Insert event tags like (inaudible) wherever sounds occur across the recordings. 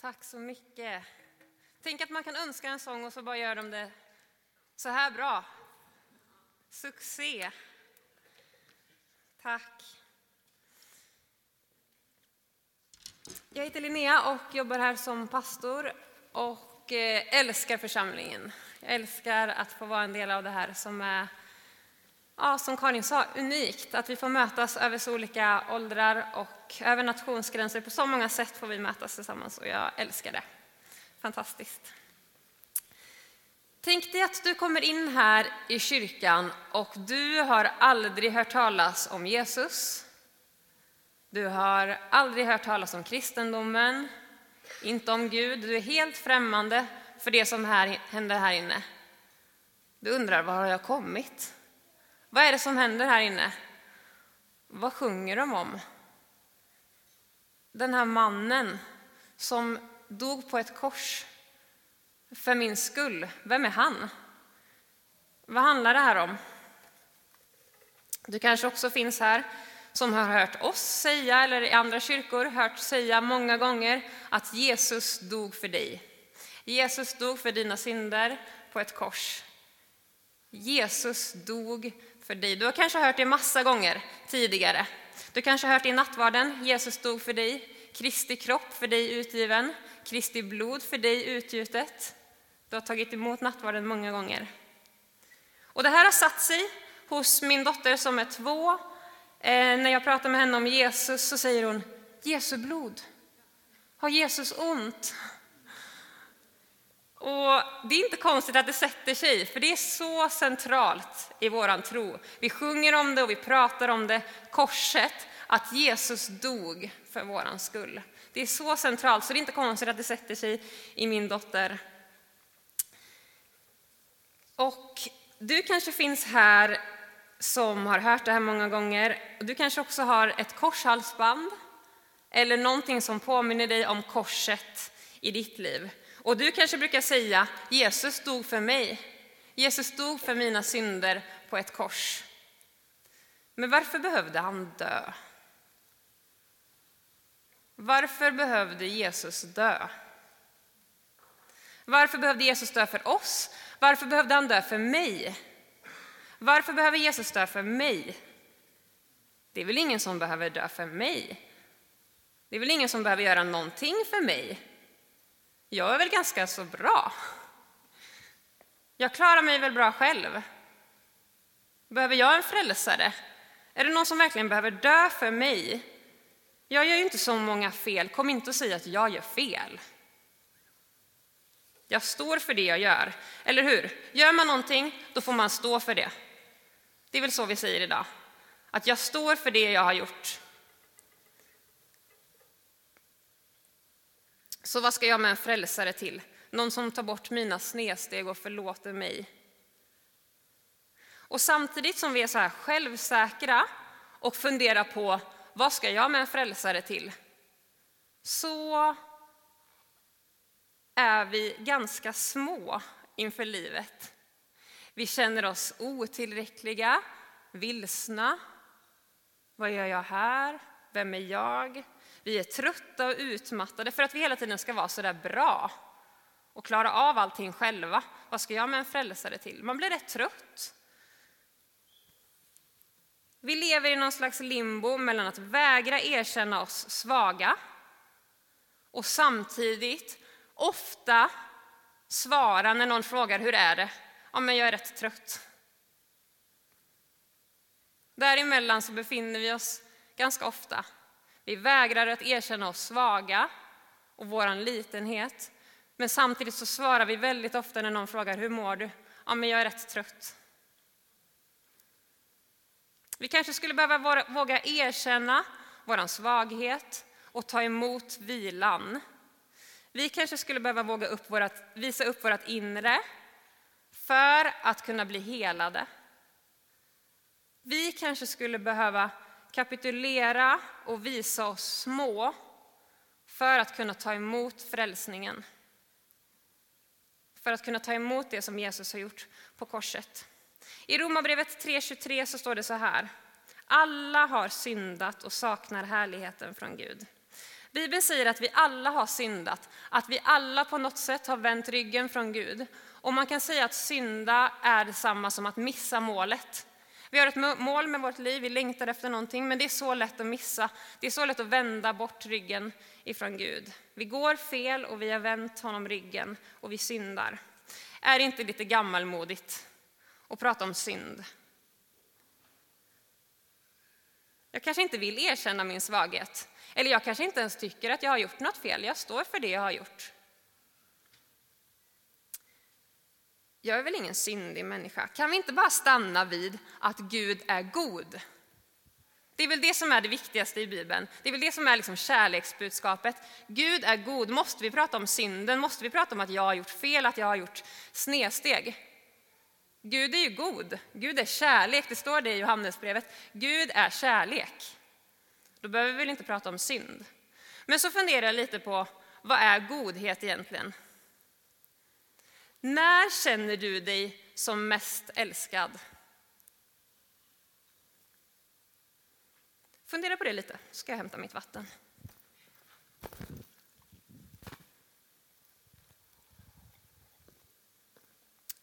Tack så mycket. Tänk att man kan önska en sång och så bara gör de det så här bra. Succé. Tack. Jag heter Linnea och jobbar här som pastor och eh, älskar församlingen. Jag älskar att få vara en del av det här som är, ja, som Karin sa, unikt. Att vi får mötas över så olika åldrar och över nationsgränser. På så många sätt får vi mötas tillsammans och jag älskar det. Fantastiskt. Tänk dig att du kommer in här i kyrkan och du har aldrig hört talas om Jesus. Du har aldrig hört talas om kristendomen, inte om Gud. Du är helt främmande för det som här, händer här inne. Du undrar, var har jag kommit? Vad är det som händer här inne? Vad sjunger de om? Den här mannen som dog på ett kors för min skull. Vem är han? Vad handlar det här om? Du kanske också finns här som har hört oss säga, eller i andra kyrkor hört säga många gånger att Jesus dog för dig. Jesus dog för dina synder på ett kors. Jesus dog för dig. Du har kanske hört det massa gånger tidigare. Du kanske har hört det i nattvarden. Jesus dog för dig. Kristi kropp för dig utgiven. Kristi blod för dig utgjutet. Du har tagit emot nattvarden många gånger. Och det här har satt sig hos min dotter som är två. Eh, när jag pratar med henne om Jesus så säger hon Jesu blod. Har Jesus ont? Och Det är inte konstigt att det sätter sig, för det är så centralt i vår tro. Vi sjunger om det och vi pratar om det, korset, att Jesus dog för vår skull. Det är så centralt, så det är inte konstigt att det sätter sig i min dotter. Och du kanske finns här som har hört det här många gånger. Du kanske också har ett korshalsband eller någonting som påminner dig om korset i ditt liv. Och du kanske brukar säga Jesus dog för mig. Jesus dog för mina synder på ett kors. Men varför behövde han dö? Varför behövde Jesus dö? Varför behövde Jesus dö för oss? Varför behövde han dö för mig? Varför behöver Jesus dö för mig? Det är väl ingen som behöver dö för mig? Det är väl ingen som behöver göra någonting för mig? Jag är väl ganska så bra? Jag klarar mig väl bra själv? Behöver jag en frälsare? Är det någon som verkligen behöver dö för mig? Jag gör ju inte så många fel, kom inte och säg att jag gör fel. Jag står för det jag gör, eller hur? Gör man någonting, då får man stå för det. Det är väl så vi säger idag, att jag står för det jag har gjort. Så vad ska jag med en frälsare till? Någon som tar bort mina snedsteg och förlåter mig. Och samtidigt som vi är så här självsäkra och funderar på vad ska jag med en frälsare till? Så är vi ganska små inför livet. Vi känner oss otillräckliga, vilsna. Vad gör jag här? Vem är jag? Vi är trötta och utmattade för att vi hela tiden ska vara så där bra och klara av allting själva. Vad ska jag med en frälsare till? Man blir rätt trött. Vi lever i någon slags limbo mellan att vägra erkänna oss svaga och samtidigt ofta svara när någon frågar hur är det? Ja, men jag är rätt trött. Däremellan så befinner vi oss ganska ofta. Vi vägrar att erkänna oss svaga och vår litenhet. Men samtidigt så svarar vi väldigt ofta när någon frågar hur mår du? Ja, men jag är rätt trött. Vi kanske skulle behöva våga erkänna vår svaghet och ta emot vilan. Vi kanske skulle behöva våga upp vårat, visa upp vårt inre för att kunna bli helade. Vi kanske skulle behöva kapitulera och visa oss små för att kunna ta emot frälsningen. För att kunna ta emot det som Jesus har gjort på korset. I Romarbrevet 3.23 så står det så här. Alla har syndat och saknar härligheten från Gud. Bibeln säger att vi alla har syndat, att vi alla på något sätt har vänt ryggen från Gud. Och man kan säga att synda är detsamma som att missa målet. Vi har ett mål med vårt liv, vi längtar efter någonting, men det är så lätt att missa. Det är så lätt att vända bort ryggen ifrån Gud. Vi går fel och vi har vänt honom ryggen och vi syndar. Är det inte lite gammalmodigt att prata om synd? Jag kanske inte vill erkänna min svaghet. Eller jag kanske inte ens tycker att jag har gjort något fel. Jag står för det jag har gjort. Jag är väl ingen syndig människa. Kan vi inte bara stanna vid att Gud är god? Det är väl det som är det viktigaste i Bibeln. Det är väl det som är liksom kärleksbudskapet. Gud är god. Måste vi prata om synden? Måste vi prata om att jag har gjort fel, att jag har gjort snedsteg? Gud är ju god. Gud är kärlek. Det står det i Johannesbrevet. Gud är kärlek. Då behöver vi väl inte prata om synd. Men så funderar jag lite på vad är godhet egentligen? När känner du dig som mest älskad? Fundera på det lite, så ska jag hämta mitt vatten.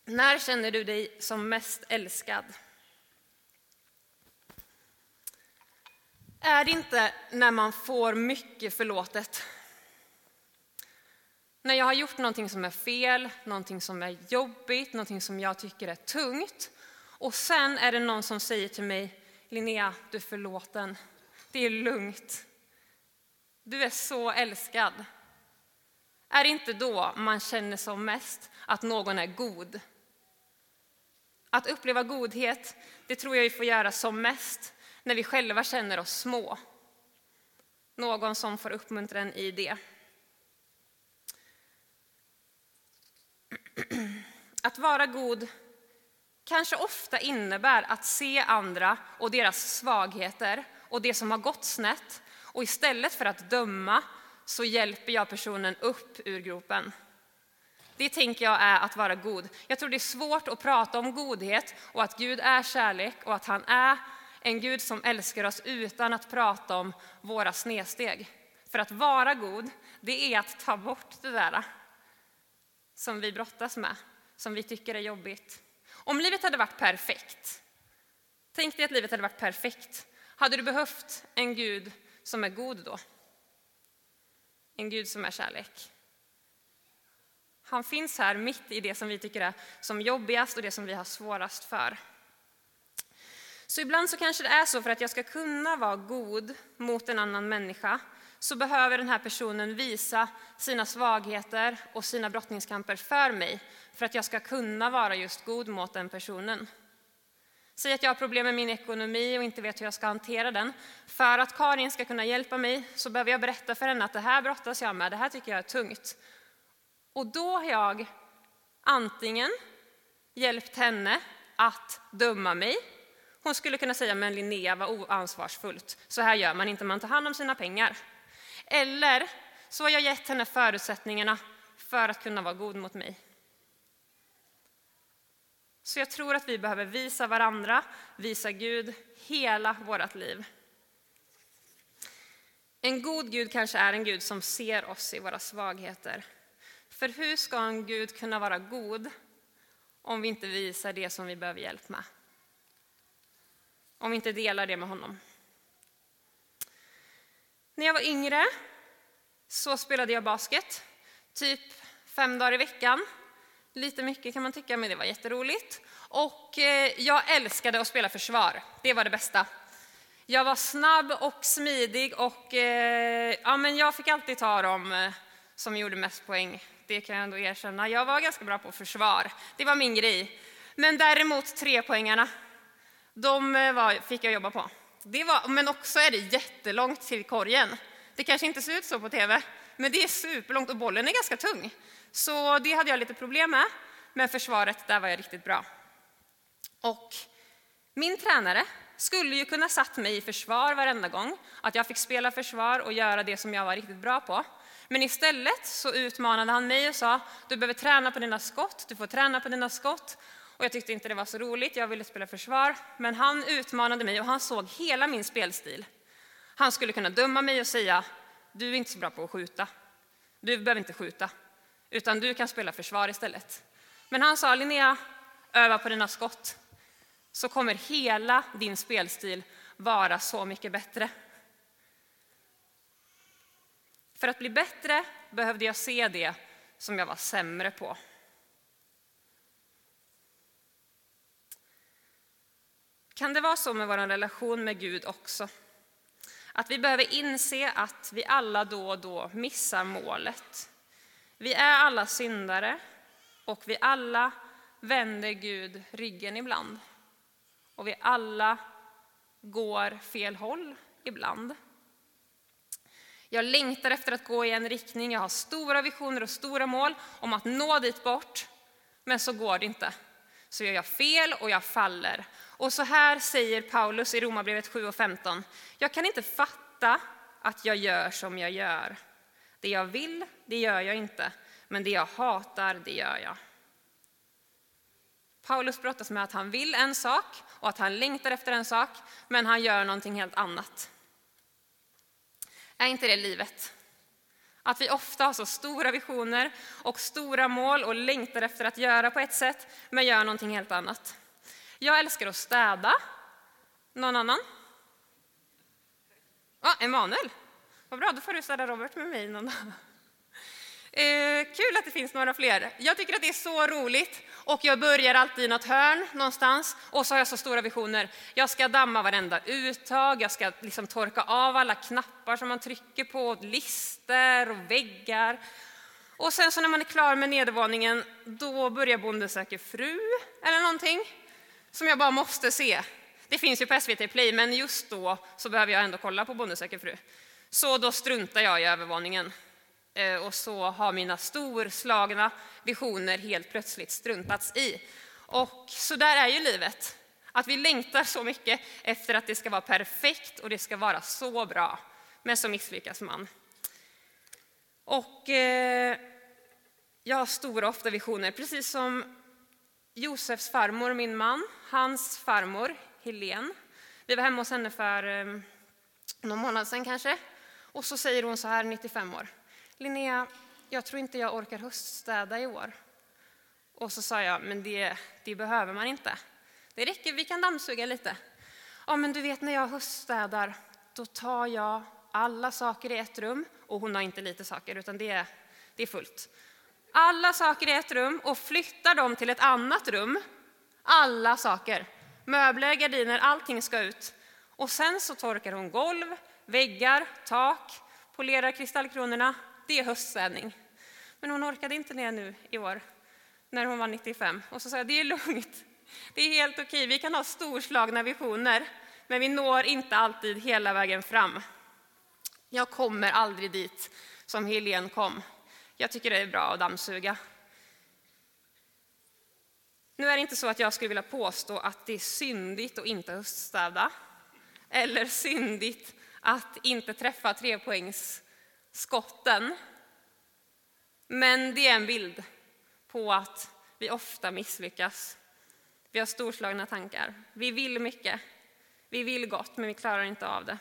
När känner du dig som mest älskad? Är det inte när man får mycket förlåtet? När jag har gjort någonting som är fel, någonting som är jobbigt, någonting som jag tycker är tungt och sen är det någon som säger till mig Linnea, du är förlåten. Det är lugnt. Du är så älskad. Är det inte då man känner som mest att någon är god? Att uppleva godhet, det tror jag vi får göra som mest när vi själva känner oss små. Någon som får uppmuntran i det. Att vara god kanske ofta innebär att se andra och deras svagheter och det som har gått snett och istället för att döma så hjälper jag personen upp ur gropen. Det tänker jag är att vara god. Jag tror det är svårt att prata om godhet och att Gud är kärlek och att han är en Gud som älskar oss utan att prata om våra snedsteg. För att vara god, det är att ta bort det där som vi brottas med, som vi tycker är jobbigt. Om livet hade varit perfekt, tänk dig att livet hade varit perfekt, hade du behövt en Gud som är god då? En Gud som är kärlek. Han finns här mitt i det som vi tycker är som jobbigast och det som vi har svårast för. Så ibland så kanske det är så för att jag ska kunna vara god mot en annan människa så behöver den här personen visa sina svagheter och sina brottningskamper för mig för att jag ska kunna vara just god mot den personen. Säg att jag har problem med min ekonomi och inte vet hur jag ska hantera den. För att Karin ska kunna hjälpa mig så behöver jag berätta för henne att det här brottas jag med, det här tycker jag är tungt. Och då har jag antingen hjälpt henne att döma mig. Hon skulle kunna säga, men Linnea var oansvarsfullt. Så här gör man inte, man tar hand om sina pengar. Eller så har jag gett henne förutsättningarna för att kunna vara god mot mig. Så jag tror att vi behöver visa varandra, visa Gud hela vårt liv. En god Gud kanske är en Gud som ser oss i våra svagheter. För hur ska en Gud kunna vara god om vi inte visar det som vi behöver hjälp med? Om vi inte delar det med honom. När jag var yngre så spelade jag basket, typ fem dagar i veckan. Lite mycket kan man tycka, men det var jätteroligt. Och eh, jag älskade att spela försvar, det var det bästa. Jag var snabb och smidig och eh, ja, men jag fick alltid ta dem eh, som gjorde mest poäng. Det kan jag ändå erkänna. Jag var ganska bra på försvar, det var min grej. Men däremot trepoängarna, de var, fick jag jobba på. Det var, men också är det jättelångt till korgen. Det kanske inte ser ut så på tv, men det är superlångt och bollen är ganska tung. Så det hade jag lite problem med. Men försvaret, där var jag riktigt bra. Och min tränare skulle ju kunna satt mig i försvar varenda gång, att jag fick spela försvar och göra det som jag var riktigt bra på. Men istället så utmanade han mig och sa, du behöver träna på dina skott, du får träna på dina skott. Och jag tyckte inte det var så roligt, jag ville spela försvar. Men han utmanade mig och han såg hela min spelstil. Han skulle kunna döma mig och säga, du är inte så bra på att skjuta. Du behöver inte skjuta, utan du kan spela försvar istället. Men han sa, Linnea, öva på dina skott, så kommer hela din spelstil vara så mycket bättre. För att bli bättre behövde jag se det som jag var sämre på. Kan det vara så med vår relation med Gud också? Att vi behöver inse att vi alla då och då missar målet. Vi är alla syndare och vi alla vänder Gud ryggen ibland. Och vi alla går fel håll ibland. Jag längtar efter att gå i en riktning, jag har stora visioner och stora mål om att nå dit bort, men så går det inte. Så gör jag fel och jag faller. Och så här säger Paulus i Romarbrevet 7 och 15. Jag kan inte fatta att jag gör som jag gör. Det jag vill, det gör jag inte, men det jag hatar, det gör jag. Paulus brottas med att han vill en sak och att han längtar efter en sak, men han gör någonting helt annat. Är inte det livet? Att vi ofta har så stora visioner och stora mål och längtar efter att göra på ett sätt, men gör någonting helt annat. Jag älskar att städa. Någon annan? Ja, ah, Emanuel. Vad bra, då får du städa Robert med mig någon dag. Eh, kul att det finns några fler. Jag tycker att det är så roligt och jag börjar alltid i något hörn någonstans och så har jag så stora visioner. Jag ska damma varenda uttag, jag ska liksom torka av alla knappar som man trycker på, lister och väggar. Och sen så när man är klar med nedervåningen, då börjar Bonde söker fru eller någonting som jag bara måste se. Det finns ju på SVT Play, men just då så behöver jag ändå kolla på Bonde söker fru. Så då struntar jag i övervåningen eh, och så har mina storslagna visioner helt plötsligt struntats i. Och så där är ju livet. Att vi längtar så mycket efter att det ska vara perfekt och det ska vara så bra. Men så misslyckas man. Och eh, jag har stora ofta visioner, precis som Josefs farmor, min man, hans farmor Helen. Vi var hemma hos henne för eh, någon månad sedan kanske. Och så säger hon så här, 95 år. Linnea, jag tror inte jag orkar höststäda i år. Och så sa jag, men det, det behöver man inte. Det räcker, vi kan dammsuga lite. Ja, men du vet när jag höststädar, då tar jag alla saker i ett rum. Och hon har inte lite saker, utan det det är fullt. Alla saker i ett rum och flyttar dem till ett annat rum. Alla saker. Möbler, gardiner, allting ska ut. Och sen så torkar hon golv, väggar, tak, polerar kristallkronorna det är höststädning. Men hon orkade inte det nu i år, när hon var 95. Och så sa jag, det är lugnt. Det är helt okej, vi kan ha storslagna visioner, men vi når inte alltid hela vägen fram. Jag kommer aldrig dit som Helene kom. Jag tycker det är bra att dammsuga. Nu är det inte så att jag skulle vilja påstå att det är syndigt att inte höststäda, eller syndigt att inte träffa trepoängsskotten. Men det är en bild på att vi ofta misslyckas. Vi har storslagna tankar. Vi vill mycket. Vi vill gott, men vi klarar inte av det.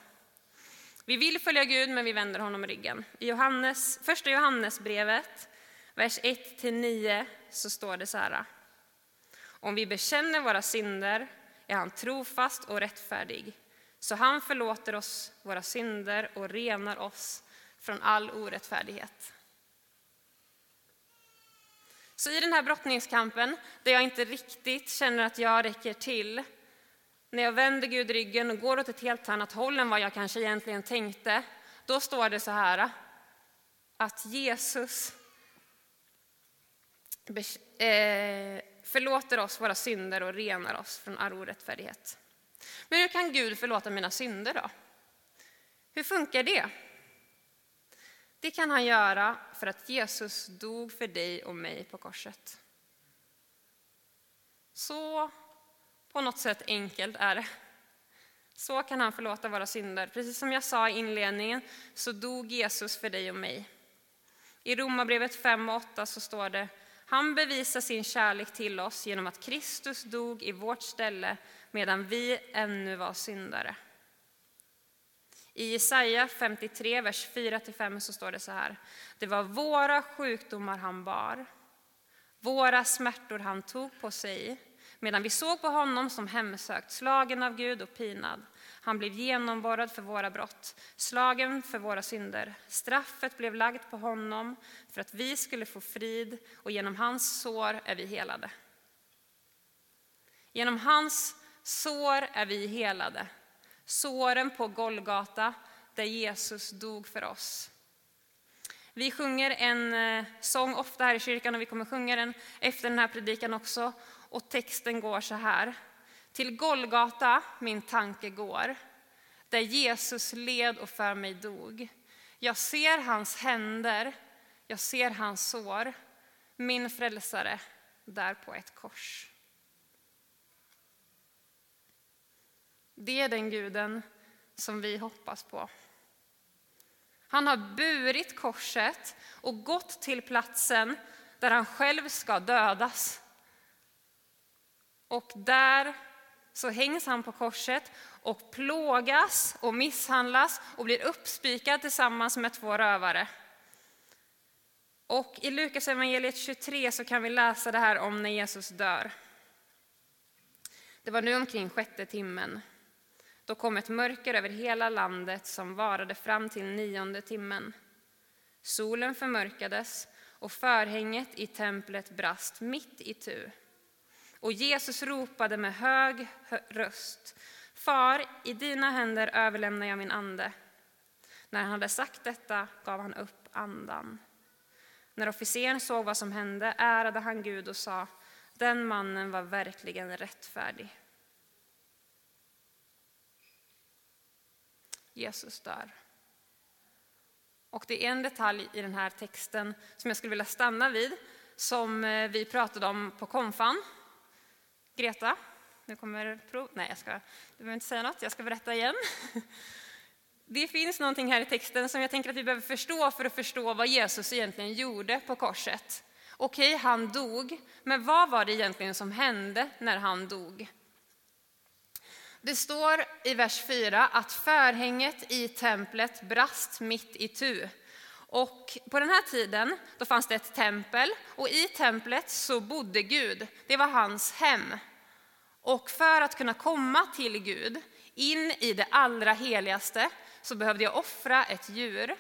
Vi vill följa Gud, men vi vänder honom ryggen. I Johannes, första Johannesbrevet, vers 1-9, så står det så här. Om vi bekänner våra synder är han trofast och rättfärdig, så han förlåter oss våra synder och renar oss från all orättfärdighet. Så i den här brottningskampen, där jag inte riktigt känner att jag räcker till, när jag vänder Gud ryggen och går åt ett helt annat håll än vad jag kanske egentligen tänkte, då står det så här att Jesus eh, förlåter oss våra synder och renar oss från all orättfärdighet. Men hur kan Gud förlåta mina synder då? Hur funkar det? Det kan han göra för att Jesus dog för dig och mig på korset. Så på något sätt enkelt är det. Så kan han förlåta våra synder. Precis som jag sa i inledningen så dog Jesus för dig och mig. I Romarbrevet 5 och 8 så står det han bevisar sin kärlek till oss genom att Kristus dog i vårt ställe medan vi ännu var syndare. I Jesaja 53, vers 4-5 så står det så här. Det var våra sjukdomar han bar, våra smärtor han tog på sig, medan vi såg på honom som hemsökt, slagen av Gud och pinad. Han blev genomborrad för våra brott, slagen för våra synder. Straffet blev lagt på honom för att vi skulle få frid och genom hans sår är vi helade. Genom hans sår är vi helade. Såren på Golgata där Jesus dog för oss. Vi sjunger en eh, sång ofta här i kyrkan och vi kommer sjunga den efter den här predikan också. Och texten går så här. Till Golgata min tanke går, där Jesus led och för mig dog. Jag ser hans händer, jag ser hans sår, min frälsare där på ett kors. Det är den guden som vi hoppas på. Han har burit korset och gått till platsen där han själv ska dödas. Och där så hängs han på korset och plågas och misshandlas och blir uppspikad tillsammans med två rövare. Och i Lukas evangeliet 23 så kan vi läsa det här om när Jesus dör. Det var nu omkring sjätte timmen. Då kom ett mörker över hela landet som varade fram till nionde timmen. Solen förmörkades och förhänget i templet brast mitt i tu. Och Jesus ropade med hög röst, Far, i dina händer överlämnar jag min ande. När han hade sagt detta gav han upp andan. När officeren såg vad som hände ärade han Gud och sa, den mannen var verkligen rättfärdig. Jesus dör. Och det är en detalj i den här texten som jag skulle vilja stanna vid, som eh, vi pratade om på konfan. Greta, nu kommer prov. Nej, jag ska, du behöver inte säga något, jag ska berätta igen. (laughs) Det finns någonting här i texten som jag tänker att vi behöver förstå för att förstå vad Jesus egentligen gjorde på korset. Okej, han dog, men vad var det egentligen som hände när han dog? Det står i vers 4 att förhänget i templet brast mitt i tu. Och på den här tiden då fanns det ett tempel och i templet så bodde Gud. Det var hans hem. Och för att kunna komma till Gud, in i det allra heligaste, så behövde jag offra ett djur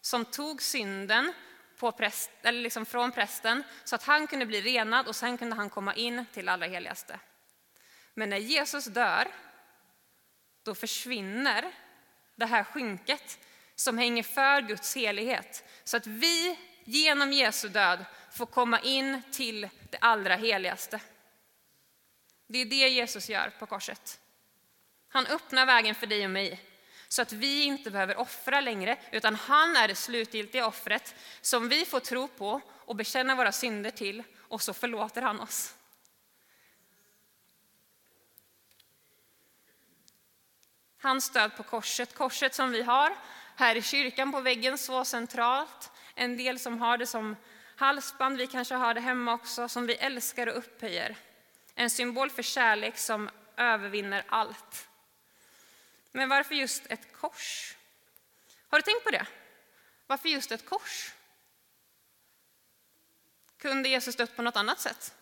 som tog synden på präst, eller liksom från prästen så att han kunde bli renad och sen kunde han komma in till det allra heligaste. Men när Jesus dör, då försvinner det här skynket som hänger för Guds helighet. Så att vi genom Jesu död får komma in till det allra heligaste. Det är det Jesus gör på korset. Han öppnar vägen för dig och mig så att vi inte behöver offra längre, utan han är det slutgiltiga offret som vi får tro på och bekänna våra synder till och så förlåter han oss. Hans död på korset, korset som vi har här i kyrkan på väggen så centralt. En del som har det som halsband, vi kanske har det hemma också, som vi älskar och upphöjer. En symbol för kärlek som övervinner allt. Men varför just ett kors? Har du tänkt på det? Varför just ett kors? Kunde Jesus dött på något annat sätt?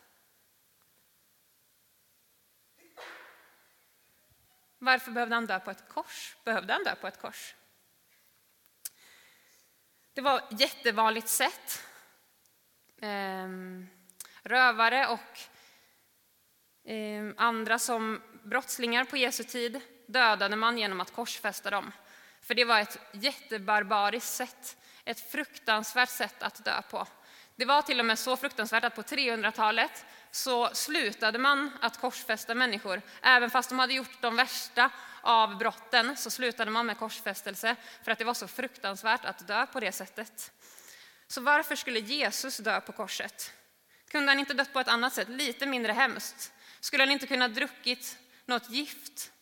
Varför behövde han dö på ett kors? Behövde han dö på ett kors? Det var ett jättevanligt sätt. Ehm, rövare och ehm, andra som brottslingar på Jesu tid dödade man genom att korsfästa dem. För det var ett jättebarbariskt sätt, ett fruktansvärt sätt att dö på. Det var till och med så fruktansvärt att på 300-talet så slutade man att korsfästa människor. Även fast de hade gjort de värsta av brotten så slutade man med korsfästelse för att det var så fruktansvärt att dö på det sättet. Så varför skulle Jesus dö på korset? Kunde han inte dött på ett annat sätt, lite mindre hemskt? Skulle han inte kunna druckit något gift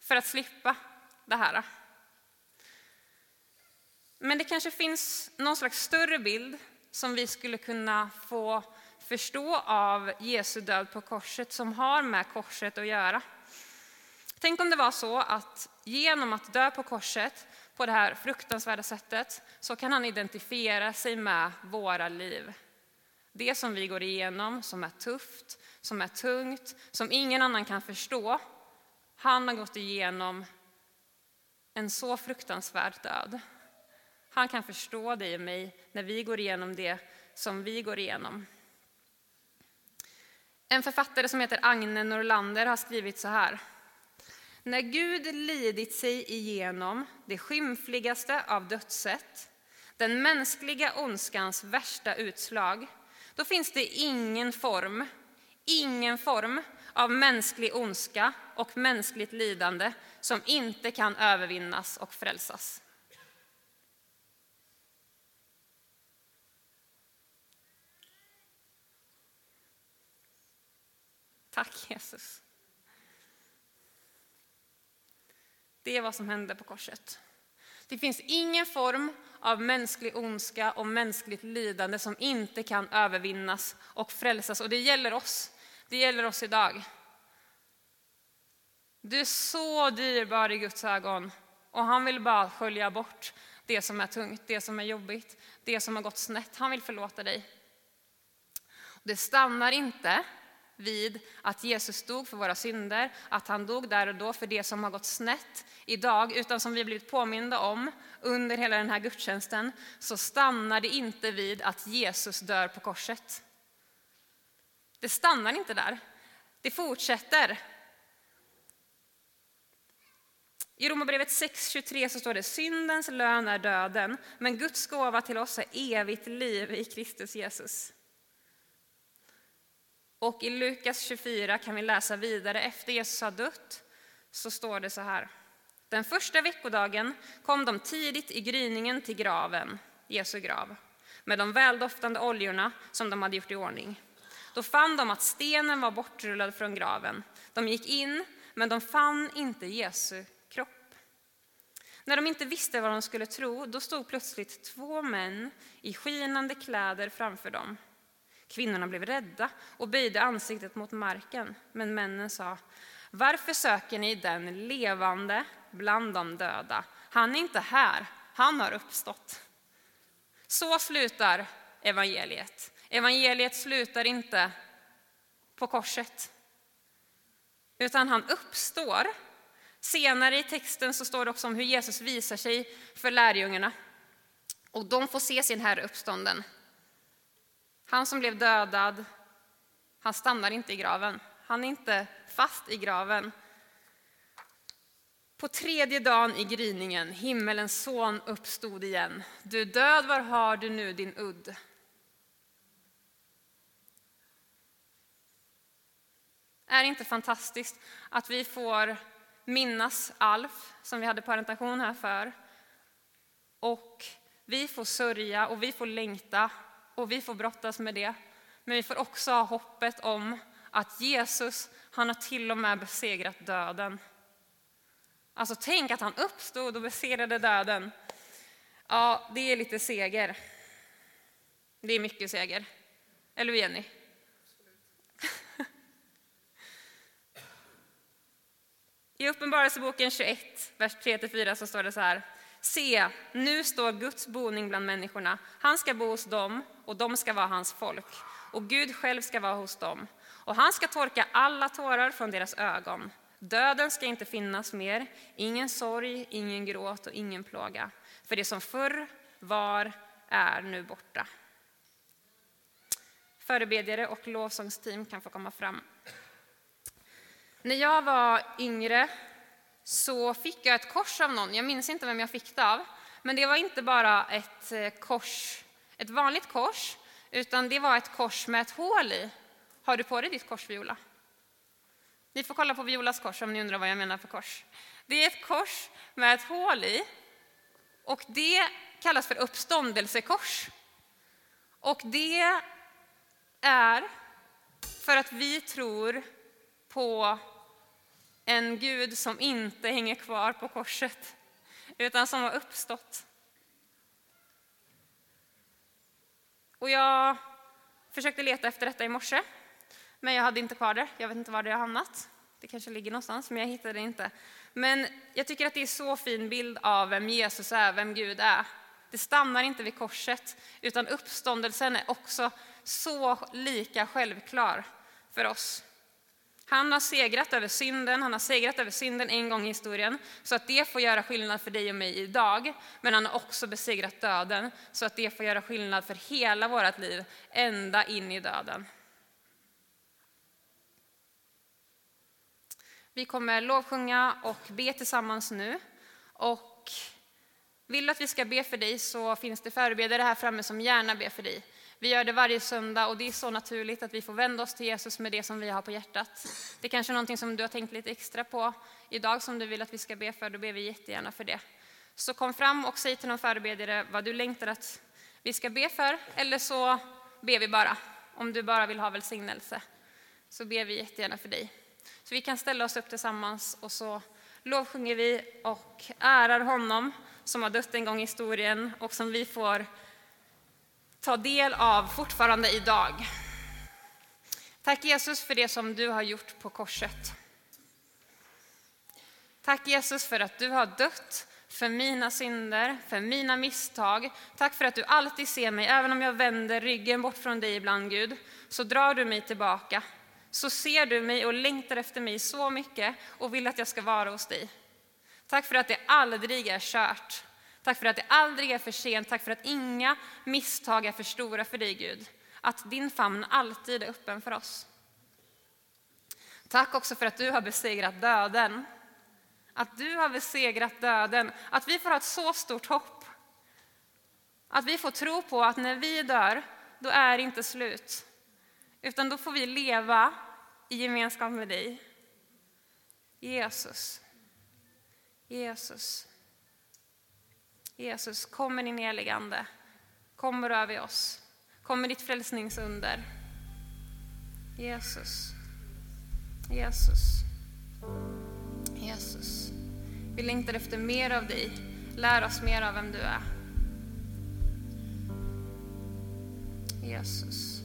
för att slippa det här? Men det kanske finns någon slags större bild som vi skulle kunna få förstå av Jesu död på korset som har med korset att göra. Tänk om det var så att genom att dö på korset på det här fruktansvärda sättet så kan han identifiera sig med våra liv. Det som vi går igenom, som är tufft, som är tungt, som ingen annan kan förstå. Han har gått igenom en så fruktansvärd död. Han kan förstå dig och mig när vi går igenom det som vi går igenom. En författare som heter Agne Norlander har skrivit så här. När Gud lidit sig igenom det skymfligaste av dödssätt, den mänskliga ondskans värsta utslag, då finns det ingen form, ingen form av mänsklig ondska och mänskligt lidande som inte kan övervinnas och frälsas. Tack Jesus. Det är vad som hände på korset. Det finns ingen form av mänsklig ondska och mänskligt lidande som inte kan övervinnas och frälsas. Och det gäller oss. Det gäller oss idag. Du är så dyrbar i Guds ögon och han vill bara skölja bort det som är tungt, det som är jobbigt, det som har gått snett. Han vill förlåta dig. Det stannar inte vid att Jesus dog för våra synder, att han dog där och då för det som har gått snett idag, utan som vi blivit påminda om under hela den här gudstjänsten, så stannar det inte vid att Jesus dör på korset. Det stannar inte där. Det fortsätter. I Romarbrevet 6.23 så står det syndens lön är döden, men Guds gåva till oss är evigt liv i Kristus Jesus. Och i Lukas 24 kan vi läsa vidare, efter Jesus har dött, så står det så här. Den första veckodagen kom de tidigt i gryningen till graven, Jesu grav, med de väldoftande oljorna som de hade gjort i ordning. Då fann de att stenen var bortrullad från graven. De gick in, men de fann inte Jesu kropp. När de inte visste vad de skulle tro, då stod plötsligt två män i skinande kläder framför dem. Kvinnorna blev rädda och böjde ansiktet mot marken, men männen sa varför söker ni den levande bland de döda? Han är inte här, han har uppstått. Så slutar evangeliet. Evangeliet slutar inte på korset, utan han uppstår. Senare i texten så står det också om hur Jesus visar sig för lärjungarna. Och de får se sin Herre uppstånden. Han som blev dödad, han stannar inte i graven. Han är inte fast i graven. På tredje dagen i gryningen, himmelens son uppstod igen. Du död, var har du nu din udd? Är det inte fantastiskt att vi får minnas Alf, som vi hade parentation här för, och vi får sörja och vi får längta och vi får brottas med det. Men vi får också ha hoppet om att Jesus, han har till och med besegrat döden. Alltså tänk att han uppstod och besegrade döden. Ja, det är lite seger. Det är mycket seger. Eller hur Jenny? (laughs) I Uppenbarelseboken 21, vers 3-4 så står det så här. Se, nu står Guds boning bland människorna. Han ska bo hos dem och de ska vara hans folk. Och Gud själv ska vara hos dem. Och han ska torka alla tårar från deras ögon. Döden ska inte finnas mer, ingen sorg, ingen gråt och ingen plåga. För det som förr var är nu borta. Förebedjare och lovsångsteam kan få komma fram. När jag var yngre så fick jag ett kors av någon. Jag minns inte vem jag fick det av. Men det var inte bara ett eh, kors, ett vanligt kors, utan det var ett kors med ett hål i. Har du på dig ditt kors, Viola? Ni får kolla på Violas kors om ni undrar vad jag menar för kors. Det är ett kors med ett hål i och det kallas för uppståndelsekors. Och det är för att vi tror på en Gud som inte hänger kvar på korset, utan som har uppstått. Och jag försökte leta efter detta i morse, men jag hade inte kvar det. Jag vet inte var det har hamnat. Det kanske ligger någonstans, men jag hittade det inte. Men jag tycker att det är så fin bild av vem Jesus är, vem Gud är. Det stannar inte vid korset, utan uppståndelsen är också så lika självklar för oss. Han har segrat över synden, han har segrat över synden en gång i historien, så att det får göra skillnad för dig och mig idag. Men han har också besegrat döden, så att det får göra skillnad för hela vårt liv, ända in i döden. Vi kommer lovsjunga och be tillsammans nu. Och vill du att vi ska be för dig så finns det förebedjare här framme som gärna ber för dig. Vi gör det varje söndag och det är så naturligt att vi får vända oss till Jesus med det som vi har på hjärtat. Det är kanske är någonting som du har tänkt lite extra på idag som du vill att vi ska be för, då ber vi jättegärna för det. Så kom fram och säg till någon förebedjare vad du längtar att vi ska be för, eller så ber vi bara. Om du bara vill ha välsignelse så ber vi jättegärna för dig. Så vi kan ställa oss upp tillsammans och så lovsjunger vi och ärar honom som har dött en gång i historien och som vi får ta del av fortfarande idag. Tack Jesus för det som du har gjort på korset. Tack Jesus för att du har dött för mina synder, för mina misstag. Tack för att du alltid ser mig, även om jag vänder ryggen bort från dig ibland Gud, så drar du mig tillbaka. Så ser du mig och längtar efter mig så mycket och vill att jag ska vara hos dig. Tack för att det aldrig är kört. Tack för att det aldrig är för sent. Tack för att inga misstag är för stora för dig, Gud. Att din famn alltid är öppen för oss. Tack också för att du har besegrat döden. Att du har besegrat döden. Att vi får ha ett så stort hopp. Att vi får tro på att när vi dör, då är det inte slut. Utan då får vi leva i gemenskap med dig. Jesus. Jesus. Jesus, kom med din helige Ande. Kom och rör vid oss. Kom med ditt frälsningsunder. Jesus. Jesus. Jesus. Vi längtar efter mer av dig. Lär oss mer av vem du är. Jesus.